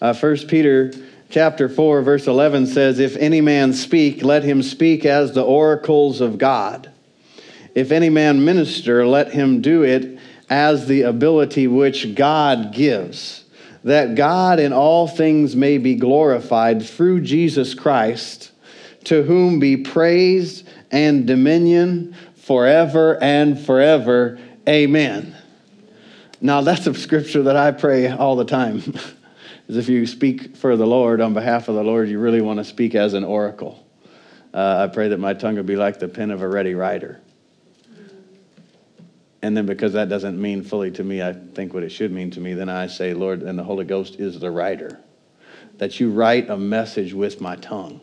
Uh, 1 Peter chapter 4, verse 11 says, If any man speak, let him speak as the oracles of God. If any man minister, let him do it as the ability which God gives, that God in all things may be glorified through Jesus Christ, to whom be praise and dominion forever and forever. Amen. Now, that's a scripture that I pray all the time. is if you speak for the Lord on behalf of the Lord, you really want to speak as an oracle. Uh, I pray that my tongue would be like the pen of a ready writer. And then because that doesn't mean fully to me, I think what it should mean to me, then I say, Lord, and the Holy Ghost is the writer. That you write a message with my tongue.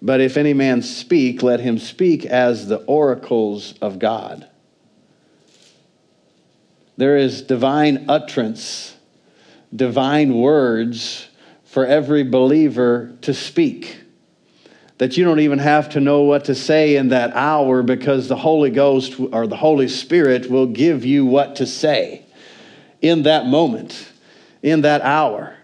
But if any man speak, let him speak as the oracles of God. There is divine utterance, divine words for every believer to speak that you don't even have to know what to say in that hour because the Holy Ghost or the Holy Spirit will give you what to say in that moment, in that hour.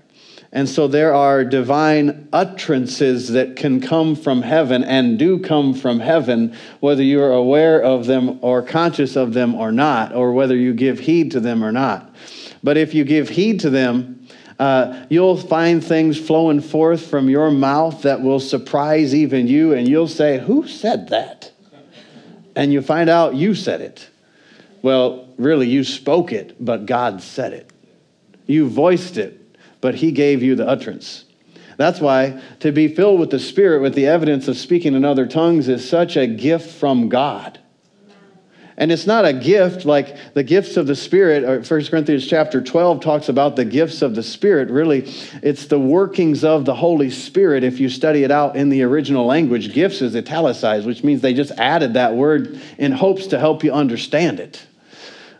And so there are divine utterances that can come from heaven and do come from heaven, whether you are aware of them or conscious of them or not, or whether you give heed to them or not. But if you give heed to them, uh, you'll find things flowing forth from your mouth that will surprise even you, and you'll say, Who said that? And you find out you said it. Well, really, you spoke it, but God said it. You voiced it, but He gave you the utterance. That's why to be filled with the Spirit with the evidence of speaking in other tongues is such a gift from God. And it's not a gift like the gifts of the Spirit. 1 Corinthians chapter 12 talks about the gifts of the Spirit. Really, it's the workings of the Holy Spirit if you study it out in the original language. Gifts is italicized, which means they just added that word in hopes to help you understand it.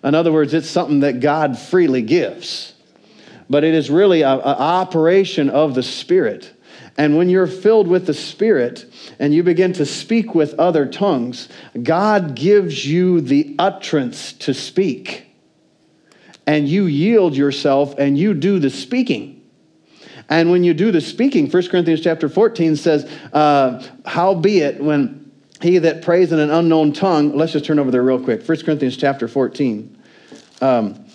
In other words, it's something that God freely gives. But it is really an operation of the Spirit. And when you're filled with the Spirit and you begin to speak with other tongues, God gives you the utterance to speak. And you yield yourself and you do the speaking. And when you do the speaking, 1 Corinthians chapter 14 says, uh, Howbeit, when he that prays in an unknown tongue, let's just turn over there real quick. 1 Corinthians chapter 14. Um,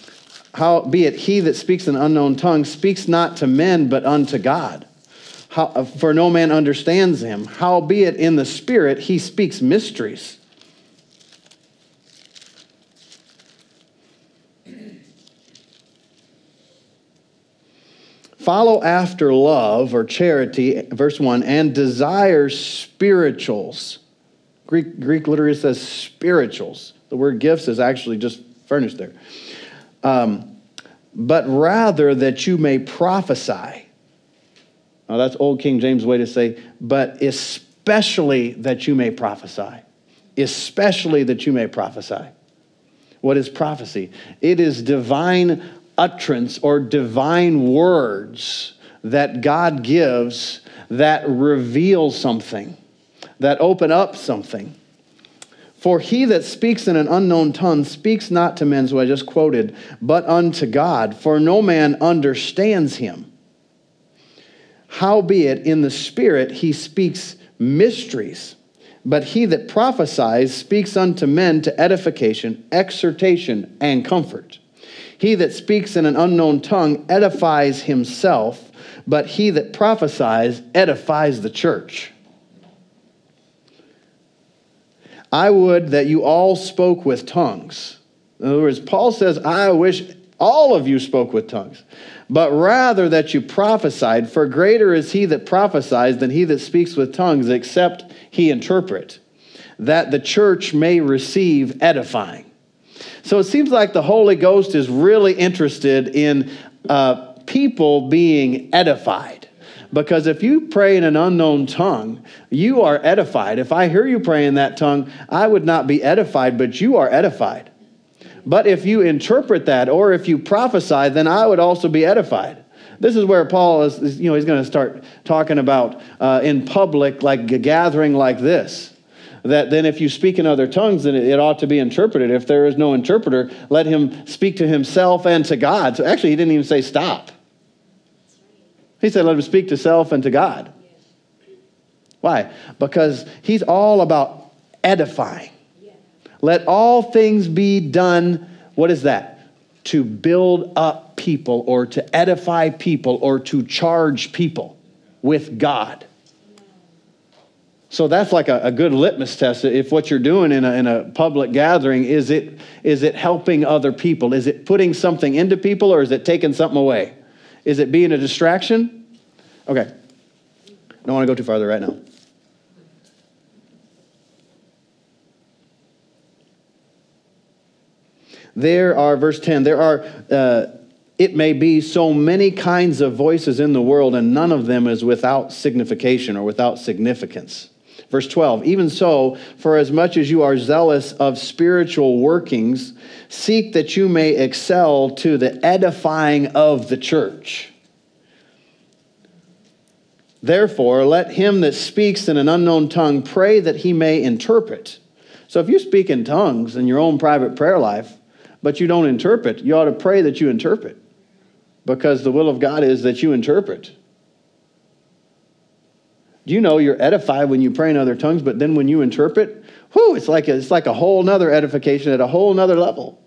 Howbeit, he that speaks an unknown tongue speaks not to men, but unto God how, for no man understands him. Howbeit in the Spirit he speaks mysteries. Follow after love or charity, verse 1, and desire spirituals. Greek, Greek literally says spirituals. The word gifts is actually just furnished there. Um, but rather that you may prophesy. Now, that's Old King James' way to say, but especially that you may prophesy. Especially that you may prophesy. What is prophecy? It is divine utterance or divine words that God gives that reveal something, that open up something. For he that speaks in an unknown tongue speaks not to men, so I just quoted, but unto God, for no man understands him. Howbeit, in the Spirit he speaks mysteries. But he that prophesies speaks unto men to edification, exhortation, and comfort. He that speaks in an unknown tongue edifies himself, but he that prophesies edifies the church. I would that you all spoke with tongues. In other words, Paul says, I wish all of you spoke with tongues but rather that you prophesied, for greater is he that prophesies than he that speaks with tongues, except he interpret, that the church may receive edifying. So it seems like the Holy Ghost is really interested in uh, people being edified. Because if you pray in an unknown tongue, you are edified. If I hear you pray in that tongue, I would not be edified, but you are edified. But if you interpret that or if you prophesy, then I would also be edified. This is where Paul is, you know, he's going to start talking about uh, in public, like a gathering like this. that then if you speak in other tongues, then it ought to be interpreted. If there is no interpreter, let him speak to himself and to God. So actually, he didn't even say stop. He said, let him speak to self and to God. Why? Because he's all about edifying. Let all things be done, what is that? To build up people or to edify people or to charge people with God. So that's like a, a, good litmus test. If what you're doing in a, in a public gathering, is it, is it helping other people? Is it putting something into people or is it taking something away? Is it being a distraction? Okay. Don't want to go too farther right now. There are, verse 10, there are, uh, it may be, so many kinds of voices in the world, and none of them is without signification or without significance. Verse 12, even so, for as much as you are zealous of spiritual workings, seek that you may excel to the edifying of the church. Therefore, let him that speaks in an unknown tongue pray that he may interpret. So if you speak in tongues in your own private prayer life, but you don't interpret, you ought to pray that you interpret. Because the will of God is that you interpret. You know you're edified when you pray in other tongues, but then when you interpret, whoo, it's like it's like a whole nother edification at a whole nother level.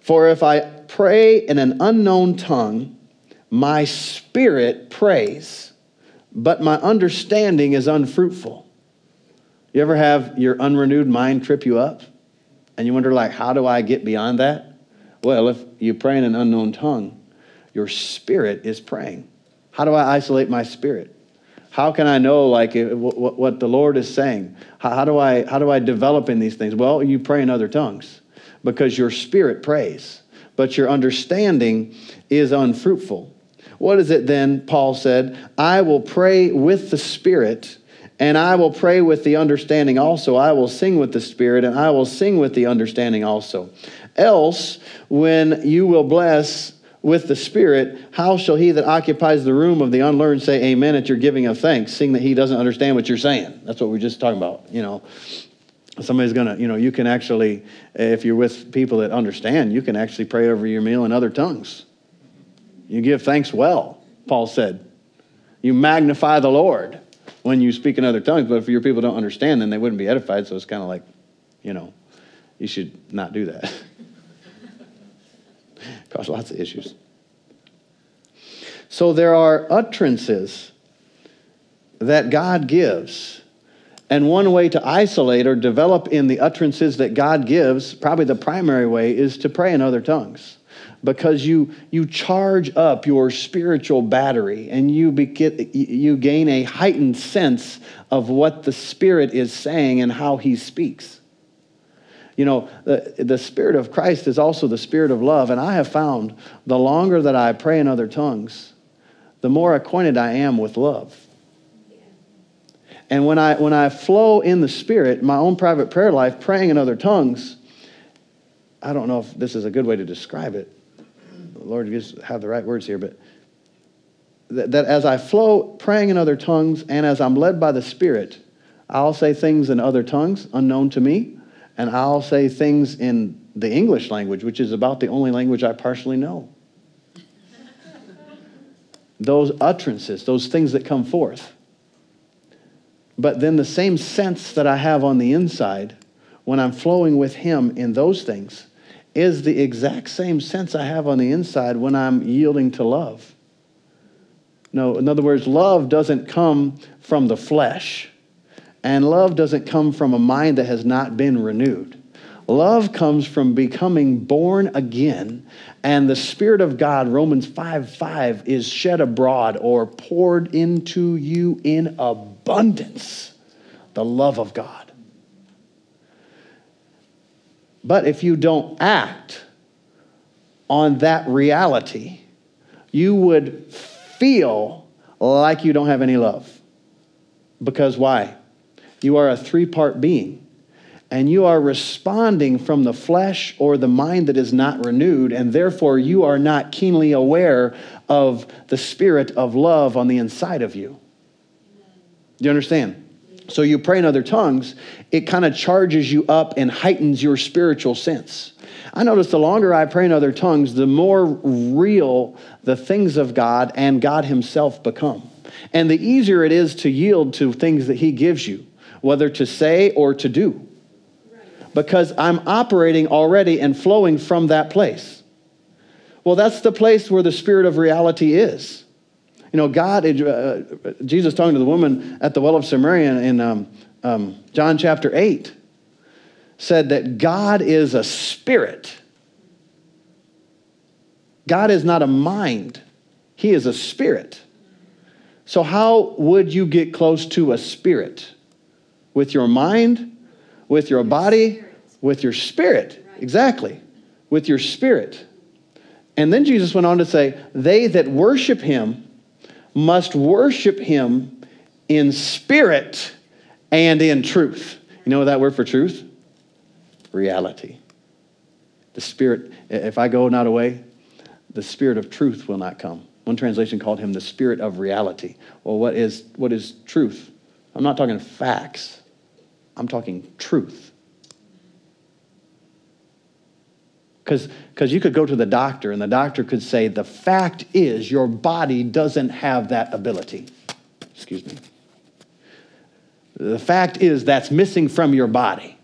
For if I pray in an unknown tongue, my spirit prays, but my understanding is unfruitful. You ever have your unrenewed mind trip you up? And you wonder, like, how do I get beyond that? Well, if you pray in an unknown tongue, your spirit is praying. How do I isolate my spirit? How can I know like what, the Lord is saying? How, do I how do I develop in these things? Well, you pray in other tongues because your spirit prays, but your understanding is unfruitful. What is it then? Paul said, "I will pray with the spirit." And I will pray with the understanding also. I will sing with the Spirit, and I will sing with the understanding also. Else, when you will bless with the Spirit, how shall he that occupies the room of the unlearned say amen at your giving of thanks, seeing that he doesn't understand what you're saying? That's what we're just talking about, you know. Somebody's gonna, you know, you can actually, if you're with people that understand, you can actually pray over your meal in other tongues. You give thanks well, Paul said. You magnify the Lord when you speak in other tongues, but if your people don't understand, then they wouldn't be edified. So it's kind of like, you know, you should not do that. Cause lots of issues. So there are utterances that God gives. And one way to isolate or develop in the utterances that God gives, probably the primary way, is to pray in other tongues. Because you, you charge up your spiritual battery and you, get, you gain a heightened sense of what the Spirit is saying and how He speaks. You know, the, the Spirit of Christ is also the Spirit of love. And I have found the longer that I pray in other tongues, the more acquainted I am with love. And when I, when I flow in the Spirit, my own private prayer life, praying in other tongues, I don't know if this is a good way to describe it. Lord, you have the right words here, but that, that as I flow praying in other tongues and as I'm led by the Spirit, I'll say things in other tongues unknown to me and I'll say things in the English language, which is about the only language I partially know. those utterances, those things that come forth. But then the same sense that I have on the inside when I'm flowing with Him in those things is the exact same sense I have on the inside when I'm yielding to love. No, in other words, love doesn't come from the flesh. And love doesn't come from a mind that has not been renewed. Love comes from becoming born again, and the Spirit of God, Romans 5 5, is shed abroad or poured into you in abundance. The love of God. But if you don't act on that reality, you would feel like you don't have any love. Because why? You are a three part being. And you are responding from the flesh or the mind that is not renewed, and therefore you are not keenly aware of the spirit of love on the inside of you. Do you understand? So you pray in other tongues, it kind of charges you up and heightens your spiritual sense. I notice the longer I pray in other tongues, the more real the things of God and God Himself become. And the easier it is to yield to things that He gives you, whether to say or to do. Because I'm operating already and flowing from that place. Well, that's the place where the spirit of reality is. You know, God, uh, Jesus talking to the woman at the well of Samaria in um, um, John chapter 8 said that God is a spirit. God is not a mind, He is a spirit. So, how would you get close to a spirit? With your mind, with your body, with your spirit. Exactly. With your spirit. And then Jesus went on to say, They that worship Him must worship Him in spirit and in truth. You know that word for truth? reality. The Spirit, if I go not away, the Spirit of truth will not come. One translation called him the Spirit of reality. Well, what is, what is truth? I'm not talking facts, I'm talking truth. Because you could go to the doctor, and the doctor could say, The fact is, your body doesn't have that ability. Excuse me. The fact is, that's missing from your body.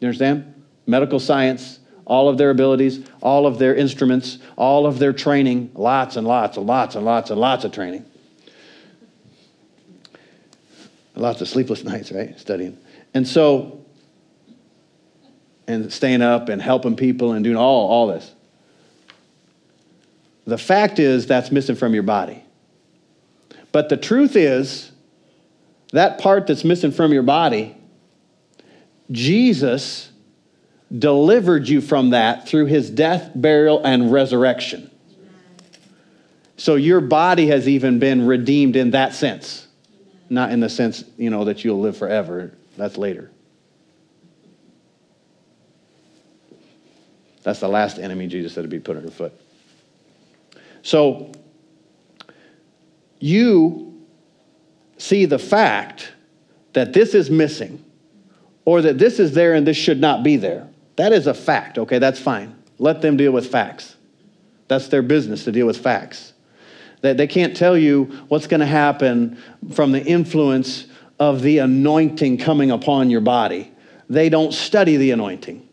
You understand? Medical science, all of their abilities, all of their instruments, all of their training, lots and lots and lots and lots and lots of training. Lots of sleepless nights, right? Studying. And so, and staying up and helping people and doing all, all this. The fact is that's missing from your body. But the truth is, that part that's missing from your body Jesus delivered you from that through his death, burial, and resurrection. So your body has even been redeemed in that sense. Not in the sense, you know, that you'll live forever. That's later. That's the last enemy Jesus said to be put under foot. So you see the fact that this is missing or that this is there and this should not be there. That is a fact, okay? That's fine. Let them deal with facts. That's their business to deal with facts. That they can't tell you what's going to happen from the influence of the anointing coming upon your body. They don't study the anointing.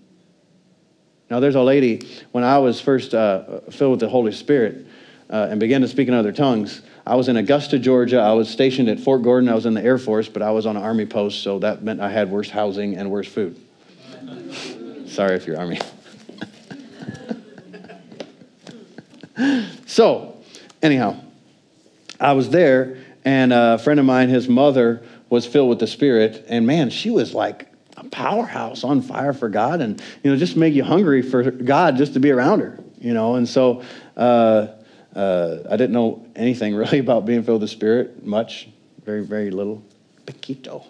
Now, there's a lady, when I was first uh, filled with the Holy Spirit uh, and began to speak in other tongues, I was in Augusta, Georgia. I was stationed at Fort Gordon. I was in the Air Force, but I was on an Army post, so that meant I had worse housing and worse food. Sorry if you're Army. so, anyhow, I was there, and a friend of mine, his mother, was filled with the Spirit, and man, she was like a powerhouse on fire for God, and you know, just make you hungry for God just to be around her, you know. And so, uh, uh, I didn't know anything really about being filled with the Spirit, much, very, very little, poquito.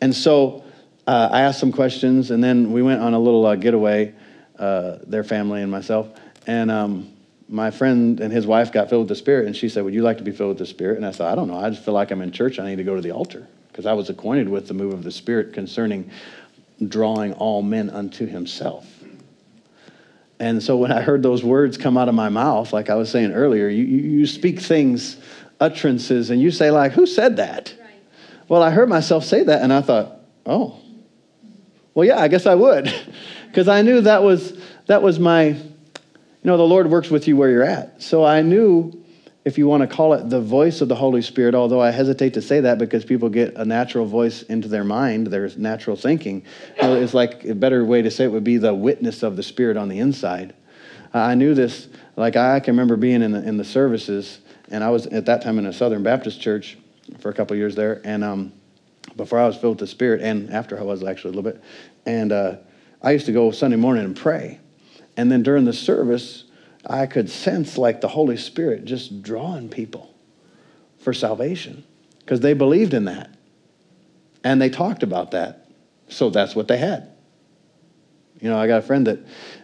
And so uh, I asked some questions, and then we went on a little uh, getaway, uh, their family and myself. And um, my friend and his wife got filled with the Spirit, and she said, Would you like to be filled with the Spirit? And I said, I don't know. I just feel like I'm in church. I need to go to the altar because I was acquainted with the move of the Spirit concerning drawing all men unto himself. And so when I heard those words come out of my mouth, like I was saying earlier, you, you speak things, utterances, and you say, like, who said that? Right. Well, I heard myself say that, and I thought, oh, well, yeah, I guess I would. Because I knew that was, that was my, you know, the Lord works with you where you're at. So I knew if you want to call it the voice of the Holy Spirit, although I hesitate to say that because people get a natural voice into their mind, their natural thinking. it's like a better way to say it would be the witness of the Spirit on the inside. I knew this, like I can remember being in the, in the services, and I was at that time in a Southern Baptist church for a couple years there, and um, before I was filled with the Spirit, and after I was actually a little bit, and uh, I used to go Sunday morning and pray, and then during the service, I could sense like the Holy Spirit just drawing people for salvation because they believed in that and they talked about that. So that's what they had. You know, I got a friend that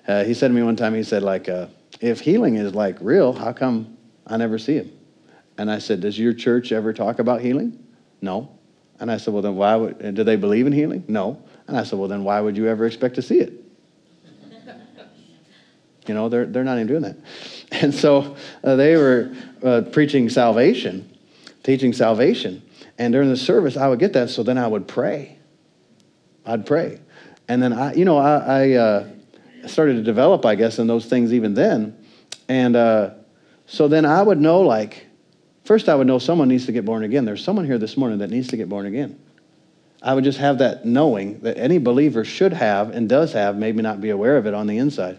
uh, he said to me one time, he said, like, uh, if healing is like real, how come I never see him? And I said, Does your church ever talk about healing? No. And I said, Well, then why would, do they believe in healing? No. And I said, Well, then why would you ever expect to see it? You know, they're, they're not even doing that. And so uh, they were uh, preaching salvation, teaching salvation. And during the service, I would get that. So then I would pray. I'd pray. And then I, you know, I, I uh, started to develop, I guess, in those things even then. And uh, so then I would know, like, first I would know someone needs to get born again. There's someone here this morning that needs to get born again. I would just have that knowing that any believer should have and does have, maybe not be aware of it on the inside.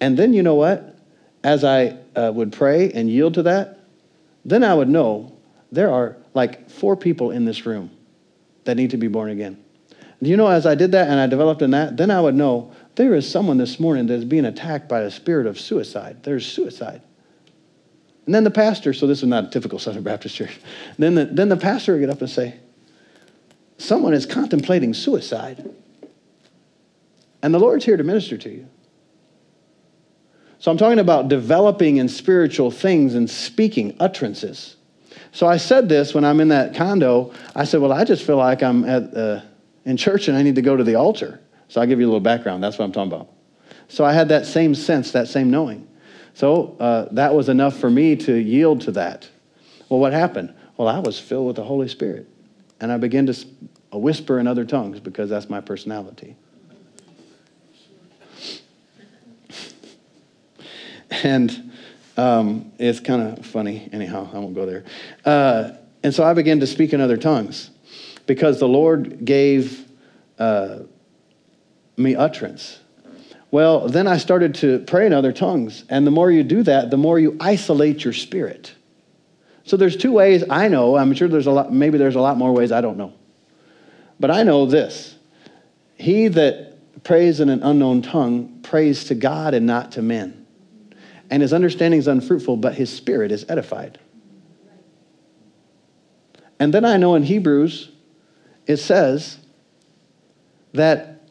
And then you know what? As I uh, would pray and yield to that, then I would know there are like four people in this room that need to be born again. You know, as I did that and I developed in that, then I would know there is someone this morning that is being attacked by a spirit of suicide. There's suicide. And then the pastor, so this is not a typical Southern Baptist church, then the, then the pastor would get up and say, Someone is contemplating suicide. And the Lord's here to minister to you. So I'm talking about developing in spiritual things and speaking utterances. So I said this when I'm in that condo. I said, Well, I just feel like I'm at, uh, in church and I need to go to the altar. So I'll give you a little background. That's what I'm talking about. So I had that same sense, that same knowing. So uh, that was enough for me to yield to that. Well, what happened? Well, I was filled with the Holy Spirit. And I began to whisper in other tongues because that's my personality. And um, it's kind of funny. Anyhow, I won't go there. Uh, and so I began to speak in other tongues because the Lord gave uh, me utterance. Well, then I started to pray in other tongues. And the more you do that, the more you isolate your spirit. So there's two ways I know. I'm sure there's a lot, maybe there's a lot more ways I don't know. But I know this He that prays in an unknown tongue prays to God and not to men and his understanding is unfruitful, but his spirit is edified. And then I know in Hebrews, it says that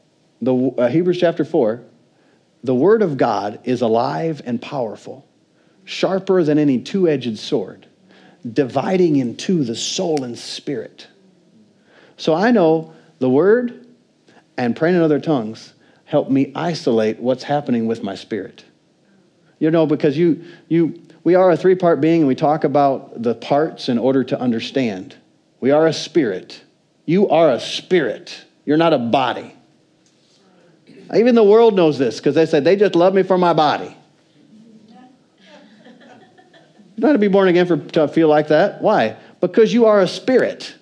the uh, Hebrews chapter 4, the word of God is alive and powerful, sharper than any two edged sword, dividing into the soul and spirit. So I know the word and praying in other tongues help me isolate what's happening with my spirit. You know, because you, you, we are a three part being and we talk about the parts in order to understand. We are a spirit. You are a spirit. You're not a body. Even the world knows this because they said they just love me for my body. You don't have to be born again for, to feel like that. Why? Because you are a spirit.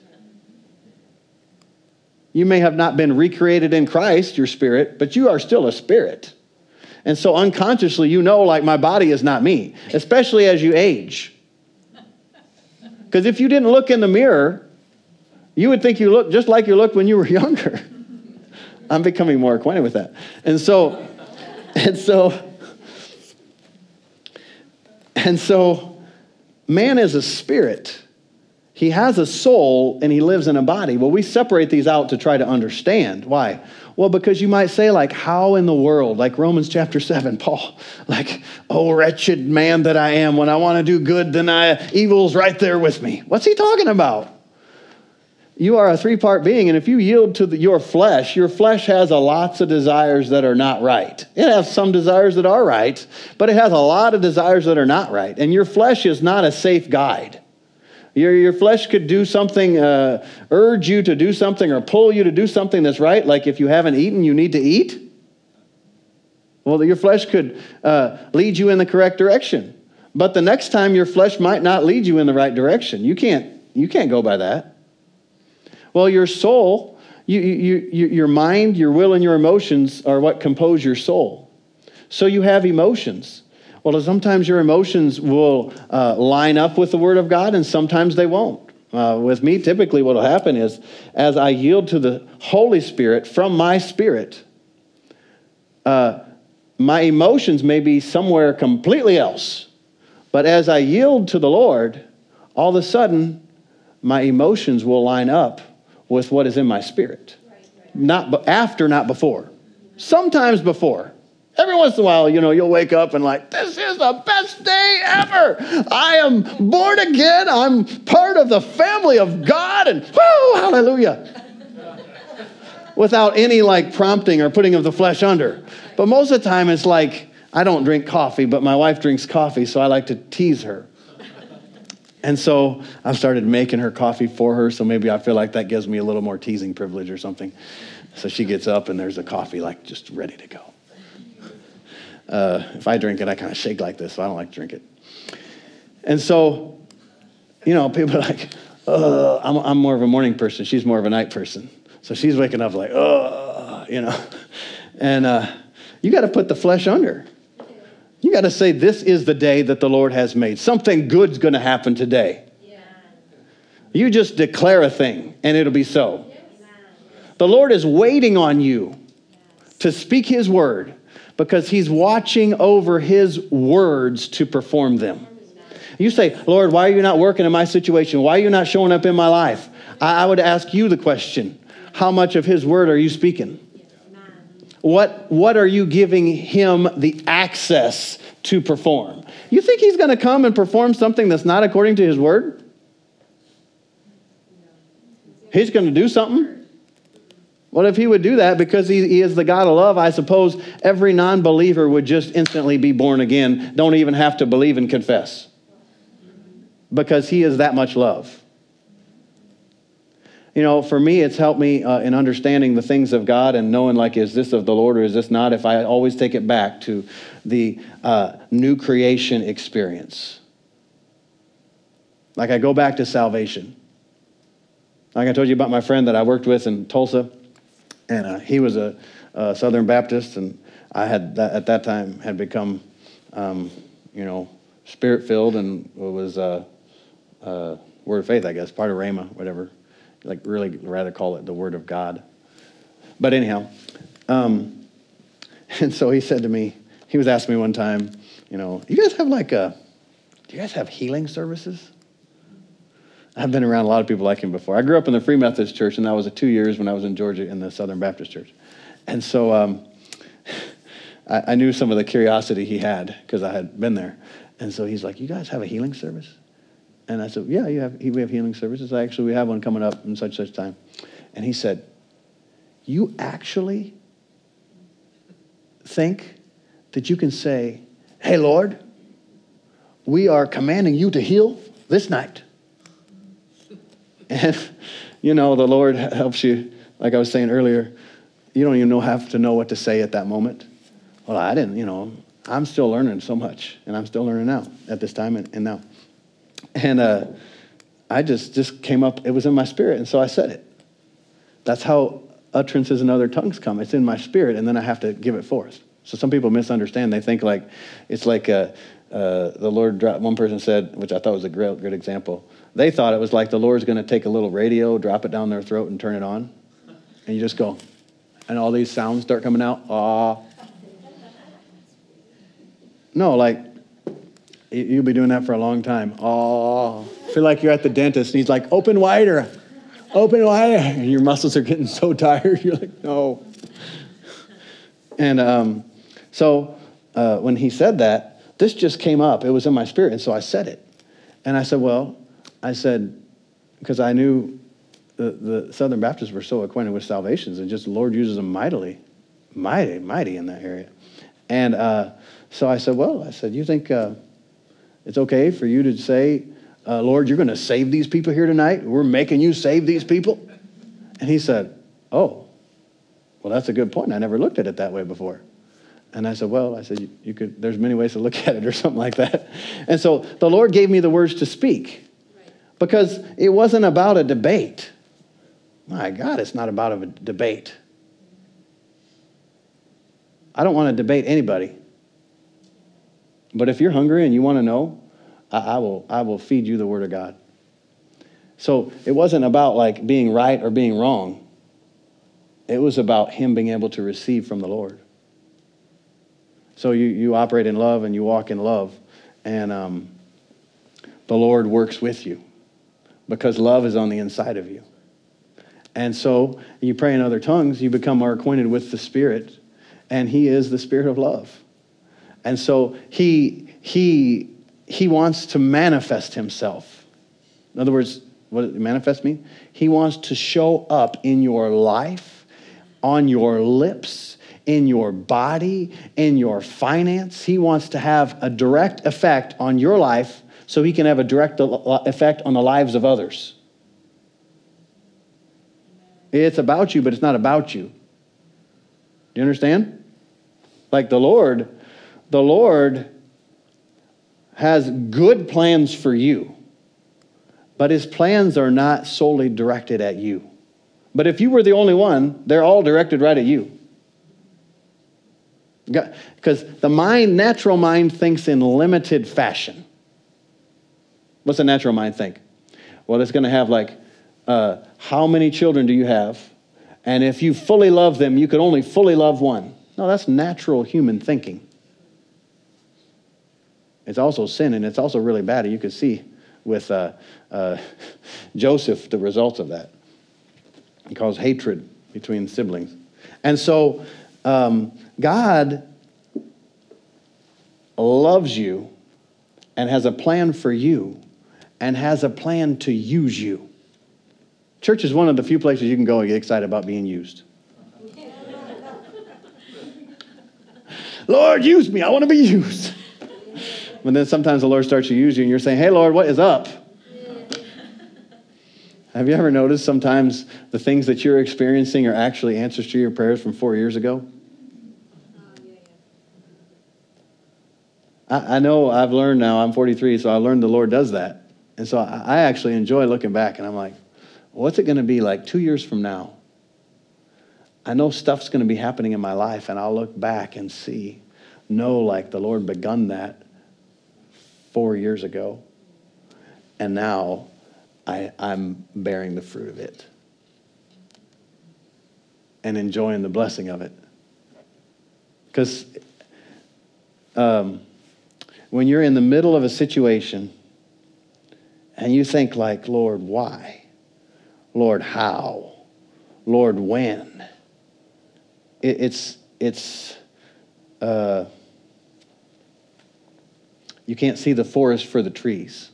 You may have not been recreated in Christ, your spirit, but you are still a spirit. And so unconsciously, you know, like, my body is not me, especially as you age. Because if you didn't look in the mirror, you would think you look just like you looked when you were younger. I'm becoming more acquainted with that. And so, and so, and so, man is a spirit. He has a soul and he lives in a body. Well, we separate these out to try to understand. Why? Well, because you might say, like, how in the world, like Romans chapter 7, Paul, like, oh, wretched man that I am, when I want to do good, then I, evil's right there with me. What's he talking about? You are a three part being, and if you yield to the, your flesh, your flesh has a lots of desires that are not right. It has some desires that are right, but it has a lot of desires that are not right. And your flesh is not a safe guide. Your, your flesh could do something, uh, urge you to do something, or pull you to do something that's right, like if you haven't eaten, you need to eat. Well, your flesh could uh, lead you in the correct direction. But the next time, your flesh might not lead you in the right direction. You can't, you can't go by that. Well, your soul, you, you, you, your mind, your will, and your emotions are what compose your soul. So you have emotions. Well, sometimes your emotions will uh, line up with the Word of God, and sometimes they won't. Uh, with me, typically, what will happen is as I yield to the Holy Spirit from my spirit, uh, my emotions may be somewhere completely else. But as I yield to the Lord, all of a sudden, my emotions will line up with what is in my spirit. Right, right. Not after, not before. Sometimes before. Every once in a while, you know, you'll wake up and like, this is the best day ever. I am born again. I'm part of the family of God. And whoo, hallelujah. Without any like prompting or putting of the flesh under. But most of the time, it's like, I don't drink coffee, but my wife drinks coffee, so I like to tease her. And so I've started making her coffee for her, so maybe I feel like that gives me a little more teasing privilege or something. So she gets up and there's a coffee like just ready to go. Uh, if I drink it, I kind of shake like this, so I don't like to drink it. And so, you know, people are like, I'm, I'm more of a morning person. She's more of a night person. So she's waking up like, oh, you know. And uh, you got to put the flesh under. You got to say, This is the day that the Lord has made. Something good's going to happen today. Yeah. You just declare a thing, and it'll be so. Yes. The Lord is waiting on you yes. to speak His word because He's watching over His words to perform them. You say, Lord, why are you not working in my situation? Why are you not showing up in my life? I, I would ask you the question How much of His word are you speaking? What, what are you giving him the access to perform? You think he's going to come and perform something that's not according to his word? He's going to do something? What if he would do that because he, he is the God of love? I suppose every non believer would just instantly be born again, don't even have to believe and confess because he is that much love you know, for me, it's helped me uh, in understanding the things of God and knowing, like, is this of the Lord or is this not? If I always take it back to the uh, new creation experience. Like, I go back to salvation. Like I told you about my friend that I worked with in Tulsa, and uh, he was a, a, Southern Baptist, and I had that, at that time had become, um, you know, spirit filled and was uh, uh, word of faith, I guess, part of Rhema, whatever like really rather call it the Word of God. But anyhow, um, and so he said to me, he was asking me one time, you know, you guys have like a, do you guys have healing services? I've been around a lot of people like him before. I grew up in the Free Methodist Church, and that was two years when I was in Georgia in the Southern Baptist Church. And so um, I, I knew some of the curiosity he had because I had been there. And so he's like, You guys have a healing service? And I said, yeah, you have, we have healing services. Actually, we have one coming up in such such time. And he said, you actually think that you can say, hey, Lord, we are commanding you to heal this night. And, you know, the Lord helps you, like I was saying earlier, you don't even know have to know what to say at that moment. Well, I didn't, you know, I'm still learning so much, and I'm still learning now at this time and, and now. And uh, I just, just came up, it was in my spirit, and so I said it. That's how utterances in other tongues come. It's in my spirit, and then I have to give it forth. So some people misunderstand. They think like it's like uh, uh, the Lord dropped, one person said, which I thought was a great, good example. They thought it was like the Lord's going to take a little radio, drop it down their throat, and turn it on. And you just go, and all these sounds start coming out. Ah. No, like You'll be doing that for a long time. Oh, feel like you're at the dentist and he's like, open wider, open wider. And your muscles are getting so tired. You're like, no. And um, so uh, when he said that, this just came up. It was in my spirit. And so I said it. And I said, well, I said, because I knew the, the Southern Baptists were so acquainted with salvations and just the Lord uses them mightily, mighty, mighty in that area. And uh, so I said, well, I said, you think. Uh, it's okay for you to say, uh, Lord, you're going to save these people here tonight. We're making you save these people. And he said, Oh, well, that's a good point. I never looked at it that way before. And I said, Well, I said, you, you could, there's many ways to look at it or something like that. And so the Lord gave me the words to speak because it wasn't about a debate. My God, it's not about a debate. I don't want to debate anybody. But if you're hungry and you want to know, I, I, will, I will feed you the Word of God. So it wasn't about like being right or being wrong. It was about him being able to receive from the Lord. So you, you operate in love and you walk in love, and um, the Lord works with you because love is on the inside of you. And so you pray in other tongues, you become more acquainted with the Spirit, and He is the Spirit of love. And so he, he, he wants to manifest himself. In other words, What does manifest mean? He wants to show up in your life, on your lips, in your body, in your finance. He wants to have a direct effect on your life so he can have a direct uh, effect on the lives of others. It's about you, but it's not about you. Do you understand? Like the Lord, the Lord has good plans for you, but his plans are not solely directed at you. But if you were the only one, they're all directed right at you. Because the mind, natural mind, thinks in limited fashion. What's a natural mind think? Well, it's going to have like, uh, how many children do you have? And if you fully love them, you could only fully love one. No, that's natural human thinking. It's also sin, and it's also really bad. You could see with uh, uh, Joseph the results of that. It caused hatred between siblings. And so um, God loves you and has a plan for you and has a plan to use you. Church is one of the few places you can go and get excited about being used. Lord, use me. I want to be used. But then sometimes the Lord starts to use you and you're saying, Hey, Lord, what is up? Have you ever noticed sometimes the things that you're experiencing are actually answers to your prayers from four years ago? I, I know I've learned now, I'm 43, so I learned the Lord does that. And so I, actually enjoy looking back and I'm like, what's it going to be like two years from now? I know stuff's going to be happening in my life, and I'll look back and see, know like the Lord begun that four years ago, and now I, I'm bearing the fruit of it and enjoying the blessing of it. Because um, when you're in the middle of a situation and you think like, Lord, why? Lord, how? Lord, when? It, it's, it's, uh, you can't see the forest for the trees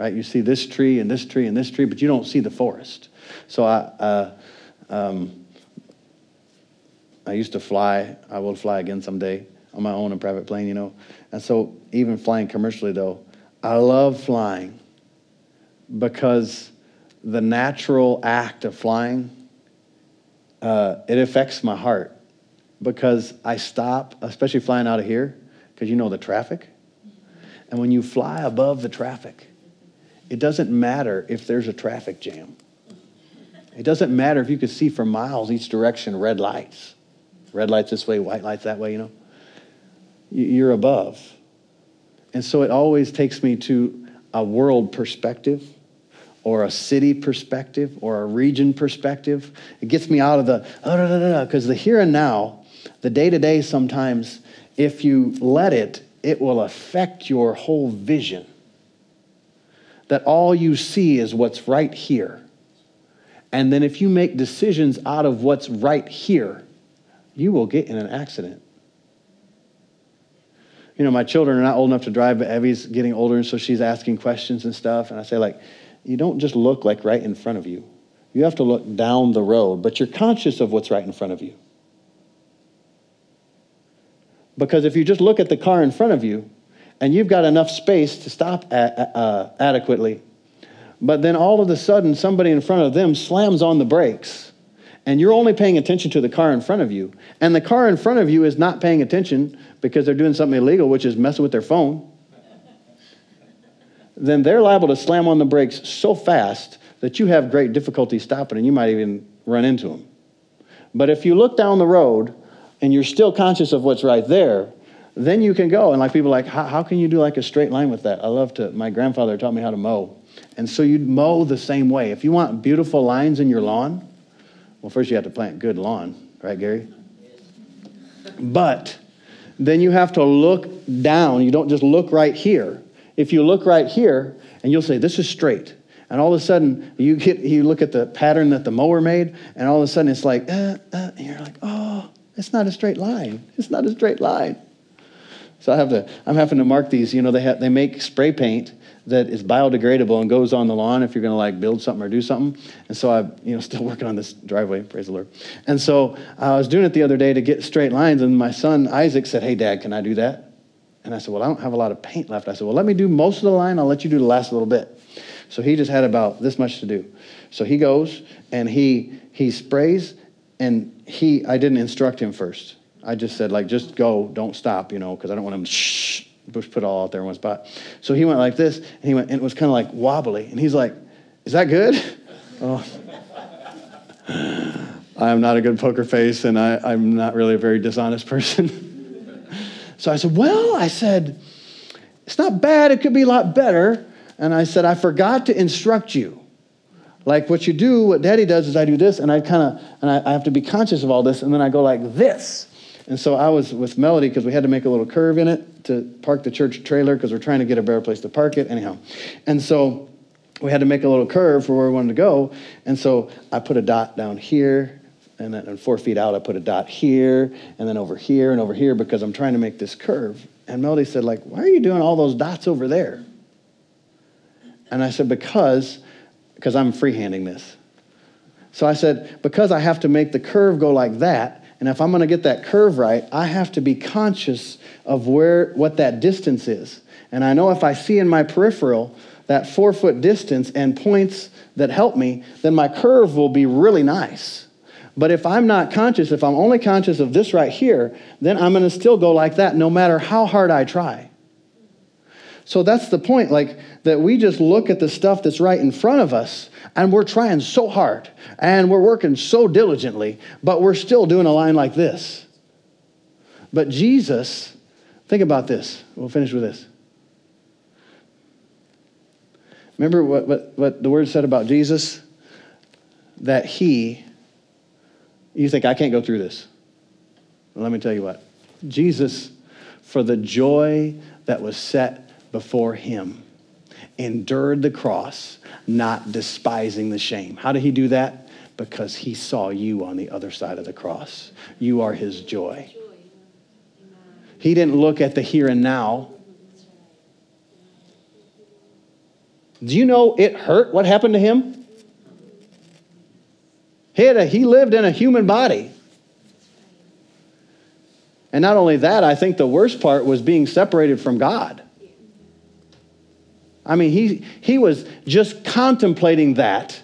right? You see this tree and this tree and this tree, but you don't see the forest. So I, uh, um, I used to fly. I will fly again someday on my own in private plane, you know. And so even flying commercially, though, I love flying because the natural act of flying, uh, it affects my heart because I stop, especially flying out of here, because you know the traffic. And when you fly above the traffic, it doesn't matter if there's a traffic jam. It doesn't matter if you can see for miles each direction red lights. Red lights this way, white lights that way, you know. You're above. And so it always takes me to a world perspective or a city perspective or a region perspective. It gets me out of the, oh, no, no, no, because the here and now, the day to day sometimes, if you let it, it will affect your whole vision that all you see is what's right here. And then if you make decisions out of what's right here, you will get in an accident. You know, my children are not old enough to drive, but Evie's getting older, and so she's asking questions and stuff. And I say, like, you don't just look like right in front of you. You have to look down the road, but you're conscious of what's right in front of you. Because if you just look at the car in front of you, and you've got enough space to stop uh, adequately. But then all of a sudden, somebody in front of them slams on the brakes, and you're only paying attention to the car in front of you. And the car in front of you is not paying attention because they're doing something illegal, which is messing with their phone. then they're liable to slam on the brakes so fast that you have great difficulty stopping, and you might even run into them. But if you look down the road and you're still conscious of what's right there, then you can go. And like people like, how, how can you do like a straight line with that? I love to, my grandfather taught me how to mow. And so you'd mow the same way. If you want beautiful lines in your lawn, well, first you have to plant good lawn, right, Gary? But then you have to look down. You don't just look right here. If you look right here, and you'll say, This is straight. And all of a sudden, you, get, you look at the pattern that the mower made, and all of a sudden it's like, uh, uh, and you're like, Oh, it's not a straight line. It's not a straight line. So I have to, I'm having to mark these. You know, they, have, they make spray paint that is biodegradable and goes on the lawn if you're going to like build something or do something. And so I'm, you know, still working on this driveway, praise the Lord. And so I was doing it the other day to get straight lines, and my son Isaac said, Hey, Dad, can I do that? And I said, Well, I don't have a lot of paint left. I said, Well, let me do most of the line. I'll let you do the last little bit. So he just had about this much to do. So he goes and he he sprays, and he I didn't instruct him first. I just said like, just go, don't stop, you know, because I don't want him shh put it all out there in one spot. So he went like this, and he went, and it was kind of like wobbly. And he's like, "Is that good?" Oh. I am not a good poker face, and I, I'm not really a very dishonest person. so I said, "Well," I said, "It's not bad. It could be a lot better." And I said, "I forgot to instruct you." Like what you do, what Daddy does is I do this, and I kind of, and I, I have to be conscious of all this, and then I go like this. And so I was with Melody because we had to make a little curve in it to park the church trailer because we're trying to get a better place to park it. Anyhow. And so we had to make a little curve for where we wanted to go. And so I put a dot down here. And then four feet out, I put a dot here, and then over here, and over here, because I'm trying to make this curve. And Melody said, like, why are you doing all those dots over there? And I said, because, because I'm freehanding this. So I said, because I have to make the curve go like that, and if I'm going to get that curve right, I have to be conscious of where what that distance is. And I know if I see in my peripheral that four foot distance and points that help me, then my curve will be really nice. But if I'm not conscious, if I'm only conscious of this right here, then I'm going to still go like that no matter how hard I try. So that's the point, like that we just look at the stuff that's right in front of us and we're trying so hard and we're working so diligently, but we're still doing a line like this. But Jesus, think about this. We'll finish with this. Remember what, what, what the word said about Jesus? That he, you think, I can't go through this. Well, let me tell you what. Jesus, for the joy that was set before him, endured the cross, not despising the shame. How did he do that? Because he saw you on the other side of the cross. You are his joy. He didn't look at the here and now. Do you know it hurt what happened to him? He, a, he lived in a human body. And not only that, I think the worst part was being separated from God. I mean, he, he was just contemplating that,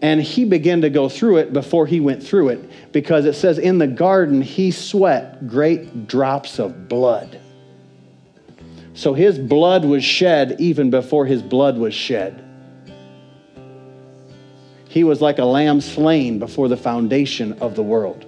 and he began to go through it before he went through it because it says in the garden he sweat great drops of blood. So his blood was shed even before his blood was shed. He was like a lamb slain before the foundation of the world.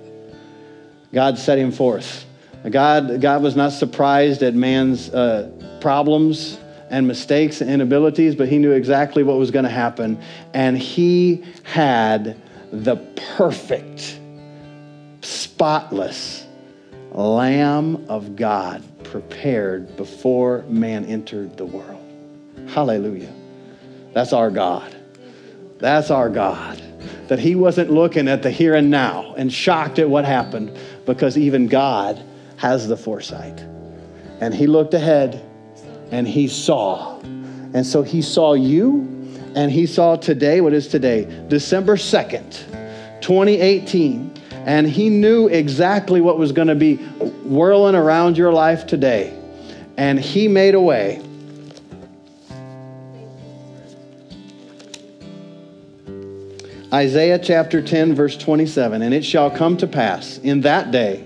God set him forth. God, God was not surprised at man's uh, problems and mistakes and inabilities, but he knew exactly what was going to happen. And he had the perfect, spotless Lamb of God prepared before man entered the world. Hallelujah. That's our God. That's our God. That he wasn't looking at the here and now and shocked at what happened because even God has the foresight. And he looked ahead and he saw. And so he saw you, and he saw today, what is today? December 2nd, 2018. And he knew exactly what was going to be whirling around your life today. And he made a way. Isaiah chapter 10, verse 27 And it shall come to pass in that day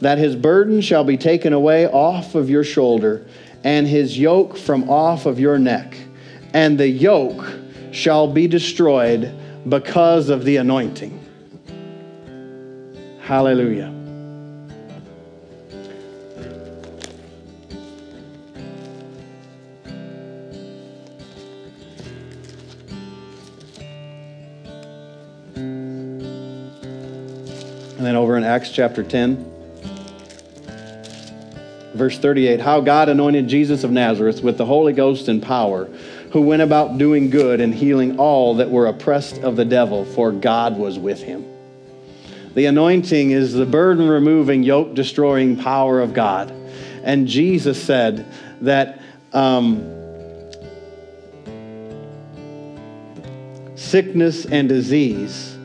that his burden shall be taken away off of your shoulder and his yoke from off of your neck, and the yoke shall be destroyed because of the anointing. Hallelujah. And then over in Acts chapter 10. Verse 38 How God anointed Jesus of Nazareth with the Holy Ghost and power, who went about doing good and healing all that were oppressed of the devil, for God was with him. The anointing is the burden removing, yoke destroying power of God. And Jesus said that um, sickness and disease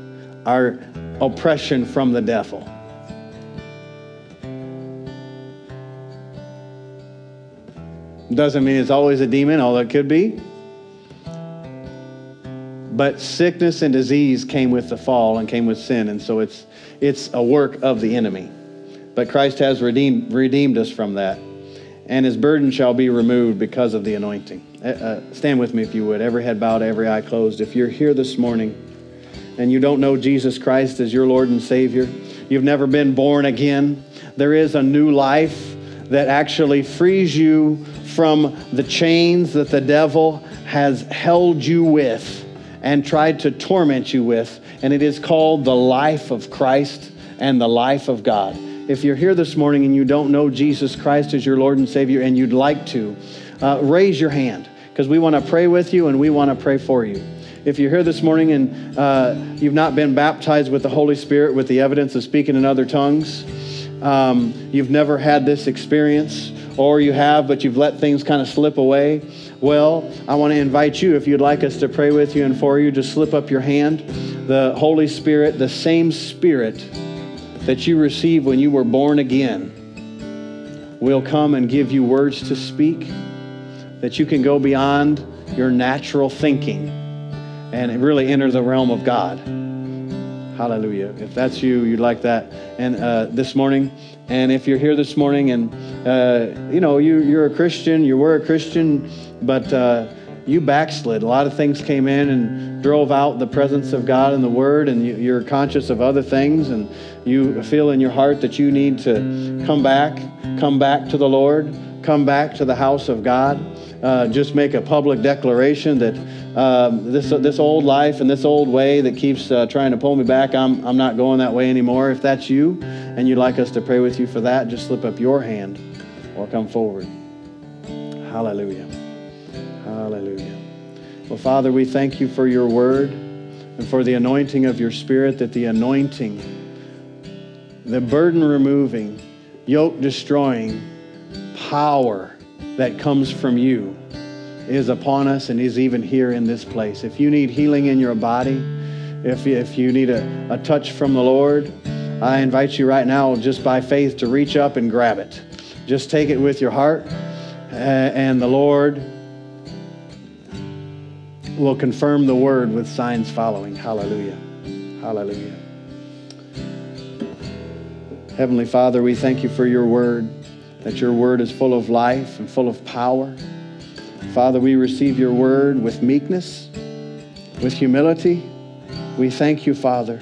are oppression from the devil. Doesn't mean it's always a demon, although it could be. But sickness and disease came with the fall and came with sin, and so it's it's a work of the enemy. But Christ has redeemed redeemed us from that, and his burden shall be removed because of the anointing. Uh, uh, stand with me if you would, every head bowed, every eye closed. If you're here this morning and you don't know Jesus Christ as your Lord and Savior, you've never been born again, there is a new life that actually frees you from the chains that the devil has held you with and tried to torment you with. And it is called the life of Christ and the life of God. If you're here this morning and you don't know Jesus Christ as your Lord and Savior and you'd like to, uh, raise your hand because we want to pray with you and we want to pray for you. If you're here this morning and uh, you've not been baptized with the Holy Spirit with the evidence of speaking in other tongues, um, you've never had this experience, or you have, but you've let things kind of slip away, well, I want to invite you, if you'd like us to pray with you and for you, just slip up your hand. The Holy Spirit, the same Spirit that you received when you were born again, will come and give you words to speak, that you can go beyond your natural thinking and really enter the realm of God. Hallelujah. If that's you, you'd like that. And uh, this morning, and if you're here this morning and, uh, you know, you, you're a Christian, you were a Christian, but uh, you backslid. A lot of things came in and drove out the presence of God and the Word, and you, you're conscious of other things, and you feel in your heart that you need to come back, come back to the Lord, come back to the house of God. Uh, just make a public declaration that um, this, this old life and this old way that keeps uh, trying to pull me back, I'm, I'm not going that way anymore. If that's you and you'd like us to pray with you for that, just slip up your hand or come forward. Hallelujah. Hallelujah. Well, Father, we thank you for your word and for the anointing of your spirit, that the anointing, the burden removing, yoke destroying power that comes from you is upon us and is even here in this place. If you need healing in your body, if, if you need a, a touch from the Lord, I invite you right now, just by faith, to reach up and grab it. Just take it with your heart, and the Lord will confirm the word with signs following. Hallelujah. Hallelujah. Heavenly Father, we thank you for your word that your word is full of life and full of power. Father, we receive your word with meekness, with humility. We thank you, Father,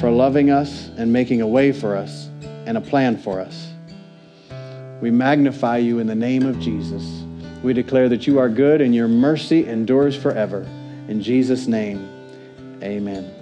for loving us and making a way for us and a plan for us. We magnify you in the name of Jesus. We declare that you are good and your mercy endures forever. In Jesus' name, amen.